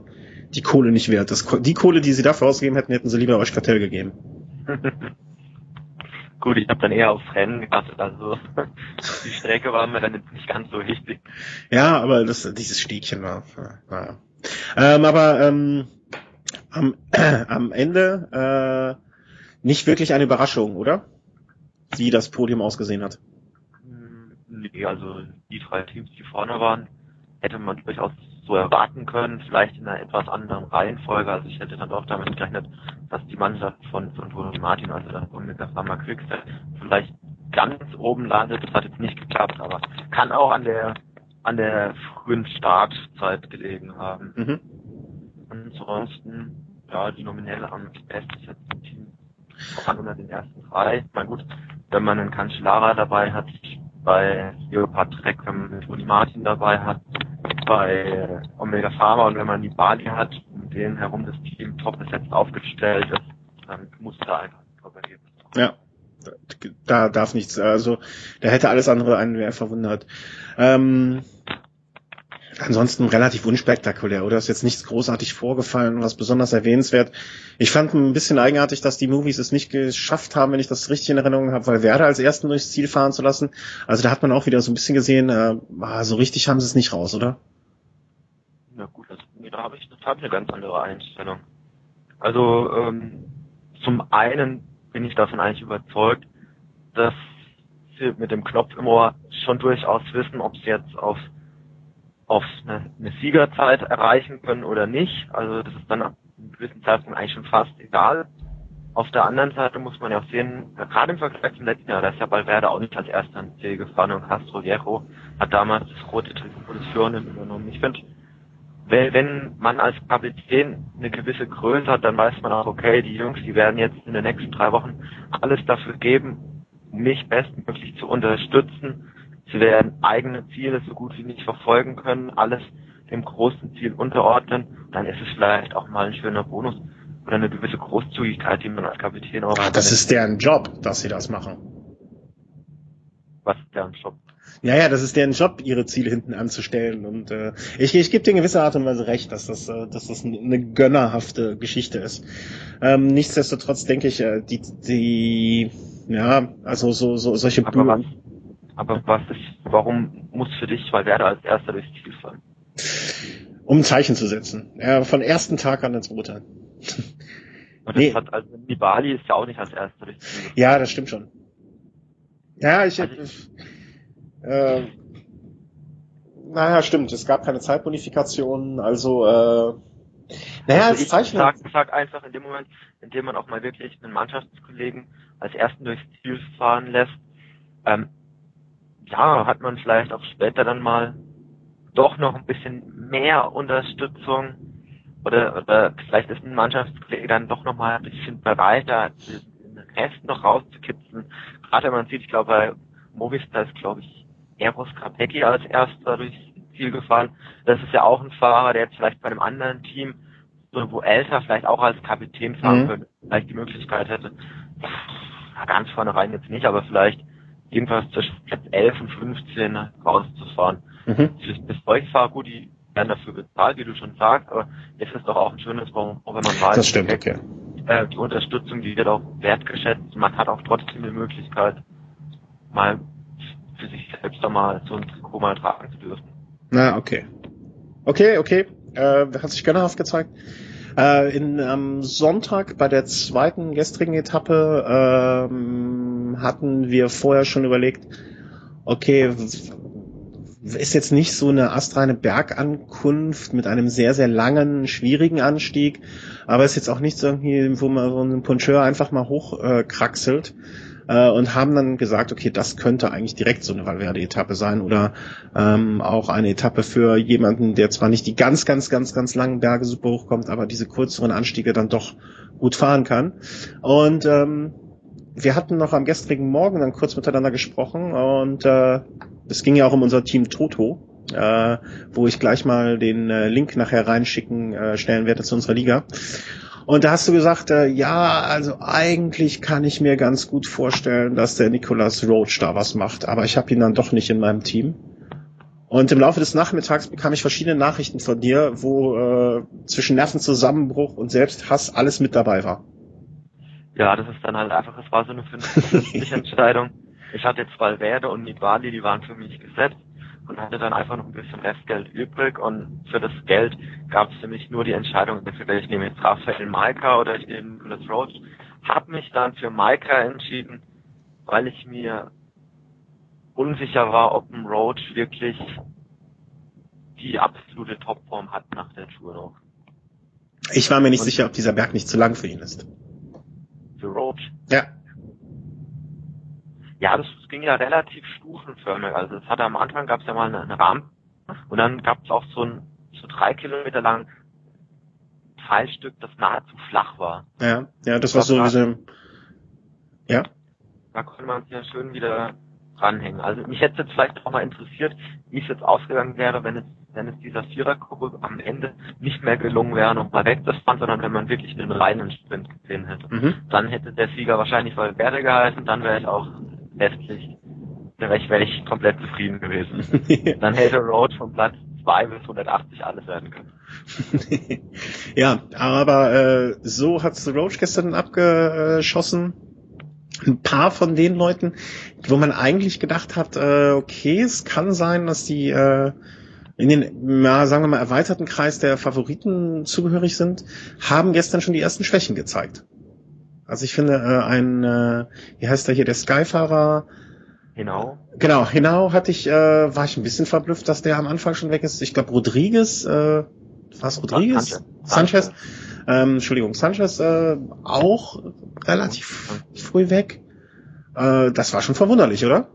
die Kohle nicht wert. Das, die Kohle, die sie dafür ausgegeben hätten, hätten sie lieber euch Kartell gegeben. *laughs* Gut, ich habe dann eher aufs Rennen geachtet, also *laughs* die Strecke war mir dann nicht ganz so wichtig. Ja, aber das, dieses Stegchen war, naja. Ähm, aber ähm, am, äh, *clears throat* am Ende äh, nicht wirklich eine Überraschung, oder? Wie das Podium ausgesehen hat. Hm, nee, also die drei Teams, die vorne waren, hätte man durchaus so erwarten können, vielleicht in einer etwas anderen Reihenfolge. Also ich hätte dann auch damit gerechnet, dass die Mannschaft von, von Toni Martin, also dann Omega Pharma Quickstep, vielleicht ganz oben landet. Das hat jetzt nicht geklappt, aber kann auch an der an der frühen Startzeit gelegen haben. Mhm. Ansonsten, ja, die nominell am besten Team voran unter den ersten drei. Na gut, wenn man einen Cancellara dabei hat, bei Leopard Trek, wenn man Toni Martin dabei hat, bei Omega Pharma und wenn man die Bali hat, um denen herum das Team top besetzt aufgestellt ist, dann muss da einfach ein Top-Ergebnis Ja. Da darf nichts, also da hätte alles andere einen mehr verwundert. Ähm, ansonsten relativ unspektakulär, oder? Ist jetzt nichts großartig vorgefallen, was besonders erwähnenswert. Ich fand ein bisschen eigenartig, dass die Movies es nicht geschafft haben, wenn ich das richtig in Erinnerung habe, weil Werder als ersten durchs Ziel fahren zu lassen. Also da hat man auch wieder so ein bisschen gesehen, äh, ah, so richtig haben sie es nicht raus, oder? Habe ich, das ich eine ganz andere Einstellung. Also ähm, zum einen bin ich davon eigentlich überzeugt, dass sie mit dem Knopf im Ohr schon durchaus wissen, ob sie jetzt auf auf eine, eine Siegerzeit erreichen können oder nicht. Also das ist dann ab einem gewissen Zeitpunkt eigentlich schon fast egal. Auf der anderen Seite muss man ja auch sehen, gerade im Vergleich zum letzten Jahr, da ist ja Valverde auch nicht als erster ins Ziel gefahren und Castro Viejo hat damals das rote Trikot des Führenden übernommen. Ich finde, wenn man als Kapitän eine gewisse Größe hat, dann weiß man auch, okay, die Jungs, die werden jetzt in den nächsten drei Wochen alles dafür geben, mich bestmöglich zu unterstützen. Sie werden eigene Ziele so gut wie nicht verfolgen können, alles dem großen Ziel unterordnen. Dann ist es vielleicht auch mal ein schöner Bonus oder eine gewisse Großzügigkeit, die man als Kapitän auch hat. Das ist deren Job, dass sie das machen. Was ist deren Job? Ja, ja, das ist deren Job, ihre Ziele hinten anzustellen. Und äh, ich, ich gebe dir in gewisser Art und Weise recht, dass das, äh, dass das eine gönnerhafte Geschichte ist. Ähm, nichtsdestotrotz denke ich, äh, die, die, ja, also so, so solche aber was, aber was ist, warum muss für dich Valverde als erster durchs Ziel fallen? Um ein Zeichen zu setzen. Ja, von ersten Tag an ins Urteil. *laughs* Und das nee. hat, also Nibali ist ja auch nicht als erster durchs Ziel. Ja, das stimmt schon. Ja, ich, also, ich äh, naja, stimmt. Es gab keine Zeitbonifikation, also äh, naja, also ich sag, sag einfach in dem Moment, in dem man auch mal wirklich einen Mannschaftskollegen als ersten durchs Ziel fahren lässt, ähm, ja, hat man vielleicht auch später dann mal doch noch ein bisschen mehr Unterstützung oder, oder vielleicht ist ein Mannschaftskollege dann doch noch mal ein bisschen bereiter, den Rest noch rauszukitzeln. Gerade wenn man sieht, ich glaube, bei Movistar ist, glaube ich, Eros Capecchi als erster durchs Ziel gefahren. Das ist ja auch ein Fahrer, der jetzt vielleicht bei einem anderen Team wo älter vielleicht auch als Kapitän fahren mhm. könnte, vielleicht die Möglichkeit hätte, ganz vorne rein jetzt nicht, aber vielleicht jedenfalls zwischen Platz 11 und 15 rauszufahren. Mhm. Das Beugfahrer, gut, die werden dafür bezahlt, wie du schon sagst, aber es ist doch auch ein schönes, auch wenn man weiß, das stimmt, okay. äh, die Unterstützung, die wird auch wertgeschätzt. Man hat auch trotzdem die Möglichkeit, mal für sich selbst einmal so ein Trikot mal tragen zu dürfen. Na, okay. Okay, okay. Äh, hat sich gönnerhaft gezeigt. Äh, in, am Sonntag bei der zweiten gestrigen Etappe ähm, hatten wir vorher schon überlegt, okay, ist jetzt nicht so eine astreine Bergankunft mit einem sehr, sehr langen, schwierigen Anstieg, aber ist jetzt auch nichts irgendwie, wo man so einen Puncheur einfach mal hochkraxelt. Äh, äh, und haben dann gesagt, okay, das könnte eigentlich direkt so eine Valverde-Etappe sein oder ähm, auch eine Etappe für jemanden, der zwar nicht die ganz, ganz, ganz, ganz langen Berge super hochkommt, aber diese kürzeren Anstiege dann doch gut fahren kann. Und ähm, wir hatten noch am gestrigen Morgen dann kurz miteinander gesprochen und äh, es ging ja auch um unser Team Toto, äh, wo ich gleich mal den äh, Link nachher reinschicken äh, stellen werde zu unserer Liga. Und da hast du gesagt, äh, ja, also eigentlich kann ich mir ganz gut vorstellen, dass der Nicolas Roach da was macht, aber ich habe ihn dann doch nicht in meinem Team. Und im Laufe des Nachmittags bekam ich verschiedene Nachrichten von dir, wo äh, zwischen Nervenzusammenbruch und Selbsthass alles mit dabei war. Ja, das ist dann halt einfach, es war so eine 50 *laughs* Entscheidung. Ich hatte jetzt Valverde und Nibali, die waren für mich gesetzt und hatte dann einfach noch ein bisschen Restgeld übrig und für das Geld gab es für mich nur die Entscheidung, entweder ich nehme jetzt Raphael Maika oder ich nehme Nicholas Roach. Hab mich dann für Maika entschieden, weil ich mir unsicher war, ob ein Roach wirklich die absolute Topform hat nach der Tour noch. Ich war mir nicht und sicher, ob dieser Berg nicht zu lang für ihn ist. Für Roach? Ja. Ja, das ging ja relativ stufenförmig. Also es hatte am Anfang gab es ja mal eine, eine Rampe und dann gab es auch so ein so drei Kilometer lang Pfeilstück, das nahezu flach war. Ja, ja, das, das war so wie so ja. Da konnte man sich ja schön wieder dranhängen. Also mich hätte jetzt vielleicht auch mal interessiert, wie es jetzt ausgegangen wäre, wenn es wenn es dieser Vierergruppe am Ende nicht mehr gelungen wäre, nochmal wegzufahren, sondern wenn man wirklich einen reinen Sprint gesehen hätte. Mhm. Dann hätte der Sieger wahrscheinlich Valverde geheißen, dann wäre ich auch westlich, wäre ich, wäre ich komplett zufrieden gewesen. *laughs* Dann hätte Road von Platz 2 bis 180 alles werden können. *laughs* ja, aber äh, so hat's Roach gestern abgeschossen. Ein paar von den Leuten, wo man eigentlich gedacht hat, äh, okay, es kann sein, dass die äh, in den, ja, sagen wir mal, erweiterten Kreis der Favoriten zugehörig sind, haben gestern schon die ersten Schwächen gezeigt. Also ich finde, äh, ein, äh, wie heißt der hier, der Skyfahrer, Genau. Genau, genau hatte ich, äh, war ich ein bisschen verblüfft, dass der am Anfang schon weg ist. Ich glaube Rodriguez, äh, was Rodriguez? Sanchez. Sanchez. Ähm, Entschuldigung, Sanchez äh, auch relativ früh weg. Äh, das war schon verwunderlich, oder?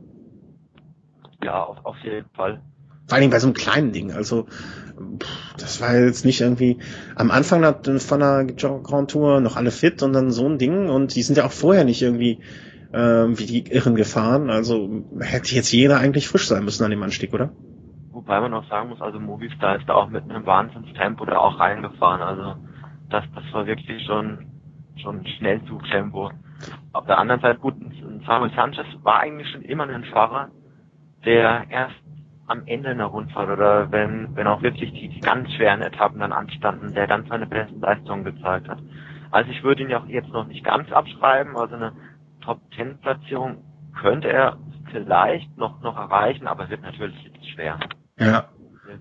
Ja, auf, auf jeden Fall. Vor allem bei so einem kleinen Ding. Also das war jetzt nicht irgendwie am Anfang von der Grand Tour noch alle fit und dann so ein Ding und die sind ja auch vorher nicht irgendwie ähm, wie die Irren gefahren. Also hätte jetzt jeder eigentlich frisch sein müssen an dem Anstieg, oder? Wobei man auch sagen muss, also Movistar ist da auch mit einem Wahnsinnstempo da auch reingefahren. Also das, das war wirklich schon schon Schnellzugtempo. Auf der anderen Seite gut, Samuel Sanchez war eigentlich schon immer ein Fahrer, der erst am Ende einer Rundfahrt oder wenn, wenn auch wirklich die, die ganz schweren Etappen dann anstanden, der dann seine besten Leistungen gezeigt hat. Also ich würde ihn ja auch jetzt noch nicht ganz abschreiben, also eine Top Ten Platzierung könnte er vielleicht noch, noch erreichen, aber wird natürlich jetzt schwer. Ja.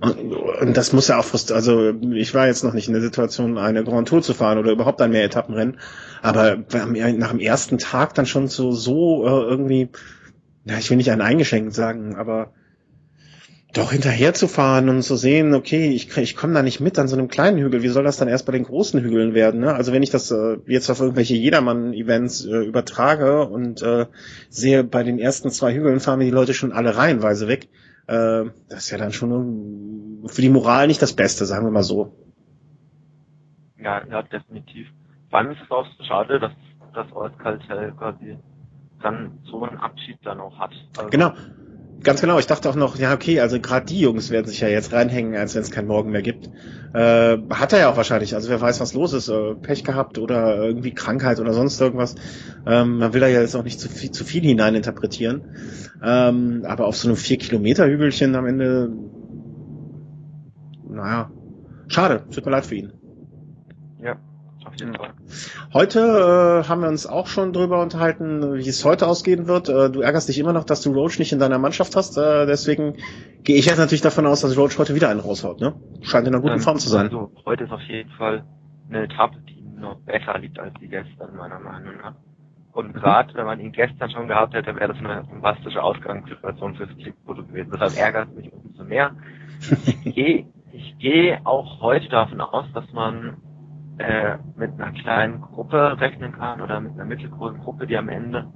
Und, und das muss ja auch frust also ich war jetzt noch nicht in der Situation, eine Grand Tour zu fahren oder überhaupt ein Etappenrennen, aber nach dem ersten Tag dann schon so, so äh, irgendwie, ja, ich will nicht einen eingeschenkt sagen, aber doch hinterher zu fahren und zu sehen, okay, ich, ich komme da nicht mit an so einem kleinen Hügel, wie soll das dann erst bei den großen Hügeln werden? Ne? Also wenn ich das äh, jetzt auf irgendwelche Jedermann-Events äh, übertrage und äh, sehe, bei den ersten zwei Hügeln fahren mir die Leute schon alle reihenweise weg, äh, das ist ja dann schon für die Moral nicht das Beste, sagen wir mal so. Ja, ja, definitiv. Vor allem ist es auch schade, dass das Euskaltel quasi dann so einen Abschied dann auch hat. Also genau Ganz genau, ich dachte auch noch, ja okay, also gerade die Jungs werden sich ja jetzt reinhängen, als wenn es kein Morgen mehr gibt. Äh, hat er ja auch wahrscheinlich, also wer weiß, was los ist, äh, Pech gehabt oder irgendwie Krankheit oder sonst irgendwas. Ähm, man will da ja jetzt auch nicht zu viel, zu viel hineininterpretieren. Ähm, aber auf so einem vier Kilometer Hügelchen am Ende, naja, schade, tut mir leid für ihn. Ja, auf jeden Fall. Heute äh, haben wir uns auch schon drüber unterhalten, wie es heute ausgehen wird. Äh, du ärgerst dich immer noch, dass du Roach nicht in deiner Mannschaft hast. Äh, deswegen gehe ich jetzt natürlich davon aus, dass Roach heute wieder einen raushaut. Ne? Scheint in einer guten ähm, Form zu sein. Also heute ist auf jeden Fall eine Etappe, die noch besser liegt als die gestern, meiner Meinung nach. Und gerade wenn man ihn gestern schon gehabt hätte, wäre das eine fantastische Ausgangssituation fürs Klickfoto gewesen. Deshalb ärgert mich umso mehr. Ich gehe ich gehe auch heute davon aus, dass man äh, mit einer kleinen Gruppe rechnen kann oder mit einer mittelgroßen Gruppe, die am Ende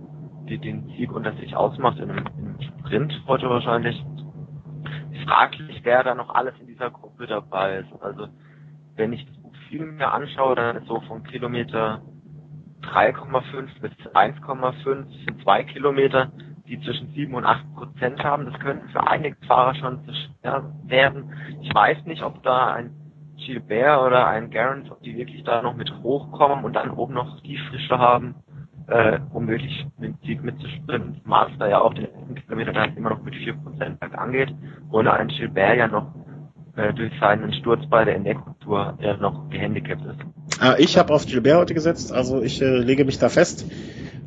die den Sieg unter sich ausmacht, in einem, in einem Sprint heute wahrscheinlich. Fraglich, wer da noch alles in dieser Gruppe dabei ist. Also wenn ich das Profil mir anschaue, dann ist so von Kilometer 3,5 bis 1,5 sind zwei Kilometer, die zwischen 7 und 8 Prozent haben. Das könnte für einige Fahrer schon zu schwer werden. Ich weiß nicht, ob da ein Gilbert oder ein Garant, ob die wirklich da noch mit hochkommen und dann oben noch die Frische haben, äh, um wirklich mit Sieg mitzuspringen. Master ja auch den letzten Kilometer da immer noch mit 4% bergan geht, ohne ein Gilbert ja noch äh, durch seinen Sturz bei der Entdeckungstour noch gehandicapt ist. Ah, ich habe auf Gilbert heute gesetzt, also ich äh, lege mich da fest.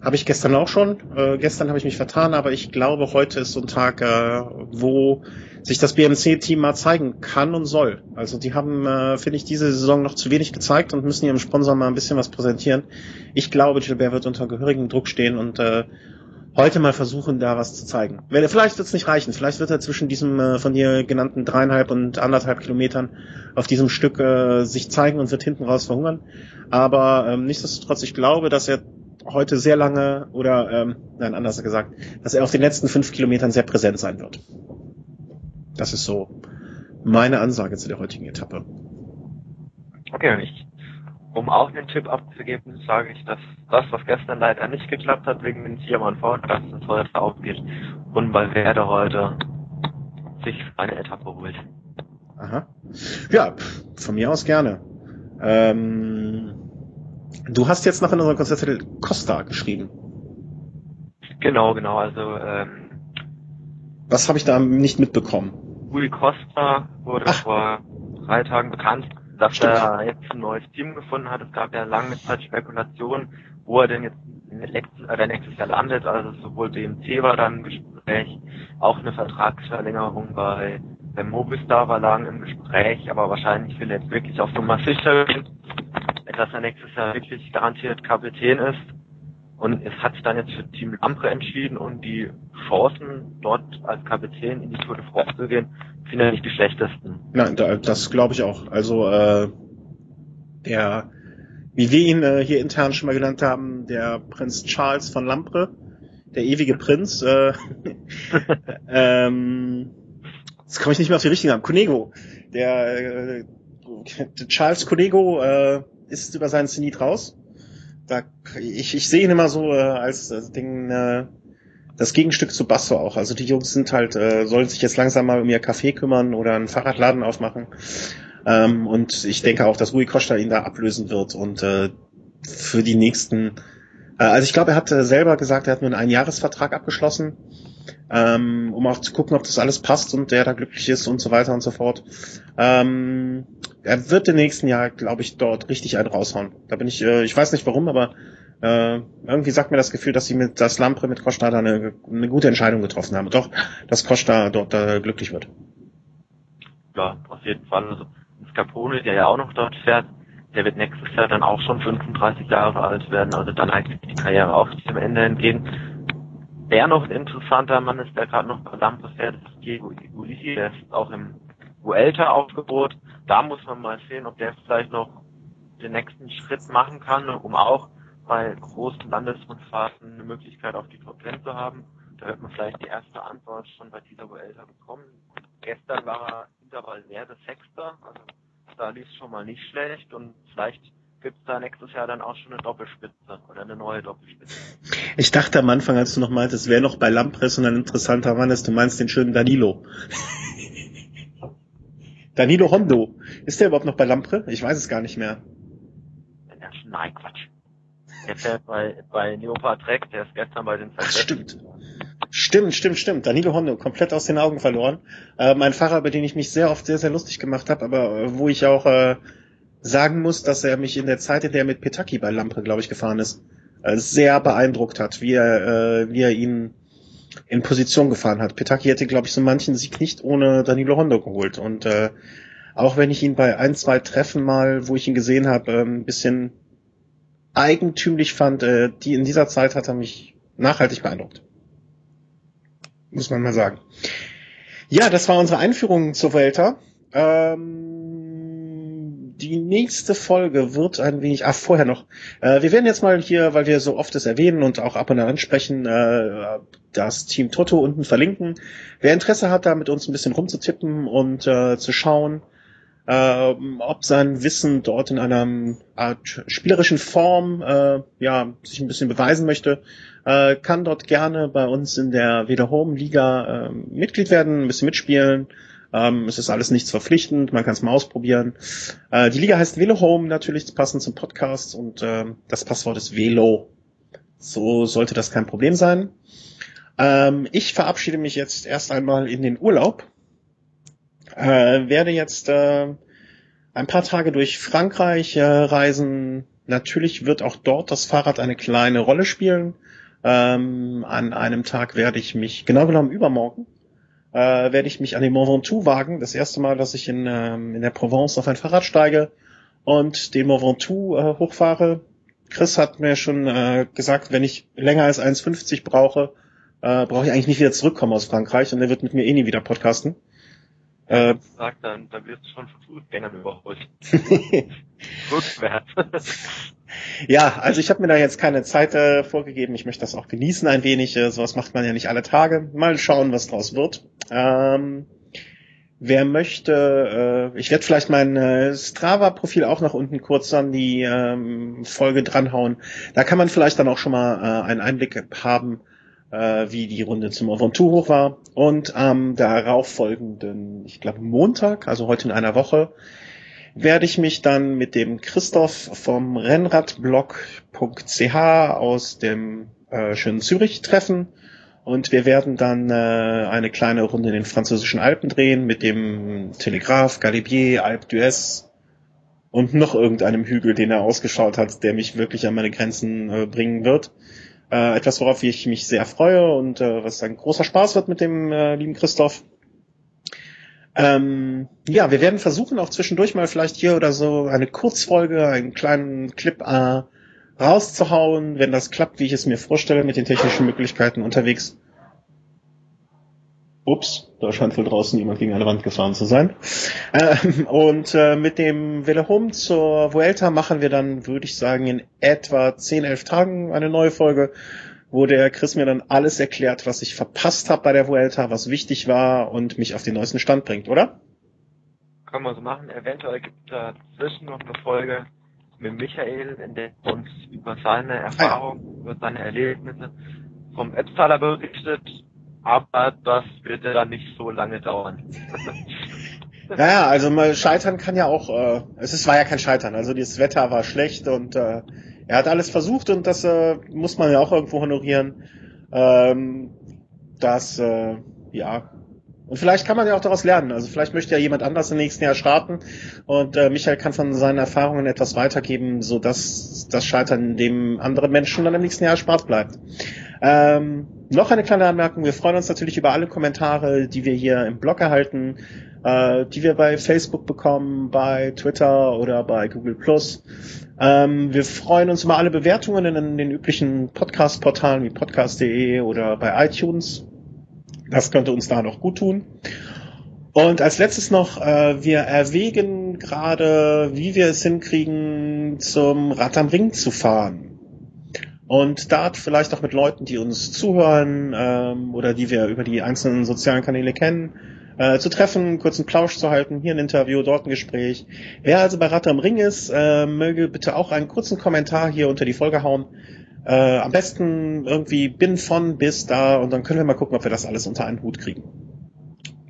Habe ich gestern auch schon. Äh, gestern habe ich mich vertan, aber ich glaube, heute ist so ein Tag, äh, wo sich das BMC-Team mal zeigen kann und soll. Also die haben, äh, finde ich, diese Saison noch zu wenig gezeigt und müssen ihrem Sponsor mal ein bisschen was präsentieren. Ich glaube, Gilbert wird unter gehörigem Druck stehen und äh, heute mal versuchen, da was zu zeigen. Vielleicht wird es nicht reichen. Vielleicht wird er zwischen diesem äh, von dir genannten dreieinhalb und anderthalb Kilometern auf diesem Stück äh, sich zeigen und wird hinten raus verhungern. Aber ähm, nichtsdestotrotz, ich glaube, dass er heute sehr lange oder ähm, nein, anders gesagt, dass er auf den letzten fünf Kilometern sehr präsent sein wird. Das ist so meine Ansage zu der heutigen Etappe. Okay, und ich, um auch einen Tipp abzugeben, sage ich, dass das, was gestern leider nicht geklappt hat, wegen den Tiermann Podcast, das heute aufgeht und bei Werder heute sich eine Etappe holt. Aha. Ja, von mir aus gerne. Ähm, Du hast jetzt noch in unserem Konzerttitel Costa geschrieben. Genau, genau. Also ähm, was habe ich da nicht mitbekommen? Rui Costa wurde Ach. vor drei Tagen bekannt, dass Stimmt. er jetzt ein neues Team gefunden hat. Es gab ja lange Zeit Spekulationen, wo er denn jetzt nächstes, äh, nächstes Jahr landet. Also sowohl BMC war dann im Gespräch, auch eine Vertragsverlängerung bei, bei Movistar war lang im Gespräch, aber wahrscheinlich will er jetzt wirklich auf Nummer sicher gehen dass er nächstes Jahr wirklich garantiert Kapitän ist. Und es hat sich dann jetzt für Team Lampre entschieden und die Chancen, dort als Kapitän in die Tour de France zu gehen, sind ja nicht die schlechtesten. Nein, das glaube ich auch. Also äh, der, wie wir ihn äh, hier intern schon mal genannt haben, der Prinz Charles von Lampre, der ewige Prinz, äh, *laughs* ähm, jetzt komme ich nicht mehr auf die richtigen Namen, Conego, der äh, Charles Conego, äh, ist über seinen Zenit raus. Da, ich, ich sehe ihn immer so äh, als äh, Ding, äh, das Gegenstück zu Basso auch. Also die Jungs sind halt, äh, sollen sich jetzt langsam mal um ihr Café kümmern oder einen Fahrradladen aufmachen. Ähm, und ich denke auch, dass Rui Costa ihn da ablösen wird und äh, für die nächsten äh, also ich glaube, er hat äh, selber gesagt, er hat nur einen Einjahresvertrag abgeschlossen, ähm, um auch zu gucken, ob das alles passt und der da glücklich ist und so weiter und so fort. Ähm, er wird im nächsten Jahr, glaube ich, dort richtig einen raushauen. Da bin ich, äh, ich weiß nicht warum, aber äh, irgendwie sagt mir das Gefühl, dass sie mit das Lampre mit Costa da eine, eine gute Entscheidung getroffen haben. Doch, dass Costa dort äh, glücklich wird. Ja, auf jeden Fall. Also Scapone, der ja auch noch dort fährt, der wird nächstes Jahr dann auch schon 35 Jahre alt werden. Also dann eigentlich die Karriere auch zum Ende entgehen. Wer noch ein interessanter Mann ist, der gerade noch bei Lampre fährt, ist Diego Ulisi, der ist auch im Vuelta-Aufgebot. Da muss man mal sehen, ob der vielleicht noch den nächsten Schritt machen kann, um auch bei großen Landesrundfahrten eine Möglichkeit auf die Top 10 zu haben. Da wird man vielleicht die erste Antwort schon bei dieser Vuelta bekommen. Gestern war er Intervall Werte Sechster, also da lief es schon mal nicht schlecht und vielleicht gibt es da nächstes Jahr dann auch schon eine Doppelspitze oder eine neue Doppelspitze. Ich dachte am Anfang, als du noch meintest, wer noch bei Lampress und ein interessanter Mann ist, du meinst den schönen Danilo. *laughs* Danilo Hondo. Ist der überhaupt noch bei Lampre? Ich weiß es gar nicht mehr. Nein, Quatsch. Der fährt bei, bei Leopard Trek, der ist gestern bei den Ach, stimmt. Stimmt, stimmt, stimmt. Danilo Hondo, komplett aus den Augen verloren. Äh, mein Fahrer, über den ich mich sehr oft sehr, sehr lustig gemacht habe, aber äh, wo ich auch äh, sagen muss, dass er mich in der Zeit, in der er mit Petaki bei Lampre, glaube ich, gefahren ist, äh, sehr beeindruckt hat, wie er, äh, wie er ihn in Position gefahren hat. Petaki hätte, glaube ich, so manchen Sieg nicht ohne Danilo Hondo geholt. Und äh, auch wenn ich ihn bei ein, zwei Treffen mal, wo ich ihn gesehen habe, äh, ein bisschen eigentümlich fand, äh, die in dieser Zeit hat er mich nachhaltig beeindruckt. Muss man mal sagen. Ja, das war unsere Einführung zur Vuelta. Ähm, die nächste Folge wird ein wenig, ach, vorher noch. Äh, wir werden jetzt mal hier, weil wir so oft es erwähnen und auch ab und an ansprechen, äh, das Team Toto unten verlinken. Wer Interesse hat, da mit uns ein bisschen rumzutippen und äh, zu schauen, äh, ob sein Wissen dort in einer Art spielerischen Form äh, ja sich ein bisschen beweisen möchte, äh, kann dort gerne bei uns in der Weder Home Liga äh, Mitglied werden, ein bisschen mitspielen. Ähm, es ist alles nichts verpflichtend, man kann es mal ausprobieren. Äh, die Liga heißt Velo Home, natürlich passend zum Podcast und äh, das Passwort ist Velo. So sollte das kein Problem sein. Ähm, ich verabschiede mich jetzt erst einmal in den Urlaub. Äh, werde jetzt äh, ein paar Tage durch Frankreich äh, reisen. Natürlich wird auch dort das Fahrrad eine kleine Rolle spielen. Ähm, an einem Tag werde ich mich, genau genommen übermorgen, äh, werde ich mich an den Mont Ventoux wagen. Das erste Mal, dass ich in, ähm, in der Provence auf ein Fahrrad steige und den Mont Ventoux äh, hochfahre. Chris hat mir schon äh, gesagt, wenn ich länger als 1,50 brauche, äh, brauche ich eigentlich nicht wieder zurückkommen aus Frankreich und er wird mit mir eh nie wieder podcasten. Äh, sagt dann, dann wirst du schon von Fußgängern überholt. *laughs* Rückwärts. Ja, also ich habe mir da jetzt keine Zeit äh, vorgegeben. Ich möchte das auch genießen ein wenig. Äh, sowas macht man ja nicht alle Tage. Mal schauen, was draus wird. Ähm, wer möchte, äh, ich werde vielleicht mein äh, Strava-Profil auch noch unten kurz an die ähm, Folge dranhauen. Da kann man vielleicht dann auch schon mal äh, einen Einblick haben, äh, wie die Runde zum Aventur hoch war. Und am darauffolgenden, ich glaube Montag, also heute in einer Woche, werde ich mich dann mit dem Christoph vom Rennradblog.ch aus dem äh, schönen Zürich treffen. Und wir werden dann äh, eine kleine Runde in den französischen Alpen drehen mit dem Telegraph, Galibier, Alpe d'Huez und noch irgendeinem Hügel, den er ausgeschaut hat, der mich wirklich an meine Grenzen äh, bringen wird. Äh, etwas, worauf ich mich sehr freue und äh, was ein großer Spaß wird mit dem äh, lieben Christoph. Ähm, ja, wir werden versuchen, auch zwischendurch mal vielleicht hier oder so eine Kurzfolge, einen kleinen Clip äh, rauszuhauen, wenn das klappt, wie ich es mir vorstelle, mit den technischen Möglichkeiten unterwegs. Ups, da scheint wohl draußen jemand gegen eine Wand gefahren zu sein. Ähm, und äh, mit dem Welle Home zur Vuelta machen wir dann, würde ich sagen, in etwa 10, 11 Tagen eine neue Folge wo der Chris mir dann alles erklärt, was ich verpasst habe bei der Vuelta, was wichtig war und mich auf den neuesten Stand bringt, oder? Können wir so machen. Eventuell gibt es dazwischen noch eine Folge mit Michael, in der uns über seine Erfahrungen, ah, ja. über seine Erlebnisse vom Epstaler berichtet, aber das wird ja dann nicht so lange dauern. *laughs* Naja, also mal scheitern kann ja auch, äh, es ist, war ja kein Scheitern, also das Wetter war schlecht und äh, er hat alles versucht und das äh, muss man ja auch irgendwo honorieren. Ähm, das, äh, ja. Und vielleicht kann man ja auch daraus lernen. Also vielleicht möchte ja jemand anders im nächsten Jahr starten und äh, Michael kann von seinen Erfahrungen etwas weitergeben, so dass das Scheitern dem anderen Menschen dann im nächsten Jahr Spaß bleibt. Ähm, noch eine kleine Anmerkung. Wir freuen uns natürlich über alle Kommentare, die wir hier im Blog erhalten, äh, die wir bei Facebook bekommen, bei Twitter oder bei Google Plus. Ähm, wir freuen uns über alle Bewertungen in, den üblichen Podcast-Portalen wie podcast.de oder bei iTunes. Das könnte uns da noch gut tun. Und als letztes noch, äh, wir erwägen gerade, wie wir es hinkriegen, zum Rad am Ring zu fahren. Und da vielleicht auch mit Leuten, die uns zuhören ähm, oder die wir über die einzelnen sozialen Kanäle kennen, äh, zu treffen, kurzen Plausch zu halten, hier ein Interview, dort ein Gespräch. Wer also bei Ratte am Ring ist, äh, möge bitte auch einen kurzen Kommentar hier unter die Folge hauen. Äh, am besten irgendwie bin von bis da und dann können wir mal gucken, ob wir das alles unter einen Hut kriegen.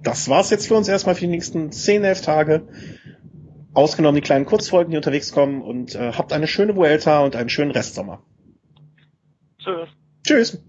Das war's jetzt für uns erstmal für die nächsten 10, 11 Tage. Ausgenommen die kleinen Kurzfolgen, die unterwegs kommen und äh, habt eine schöne Vuelta und einen schönen Restsommer. Tschüss. Tschüss.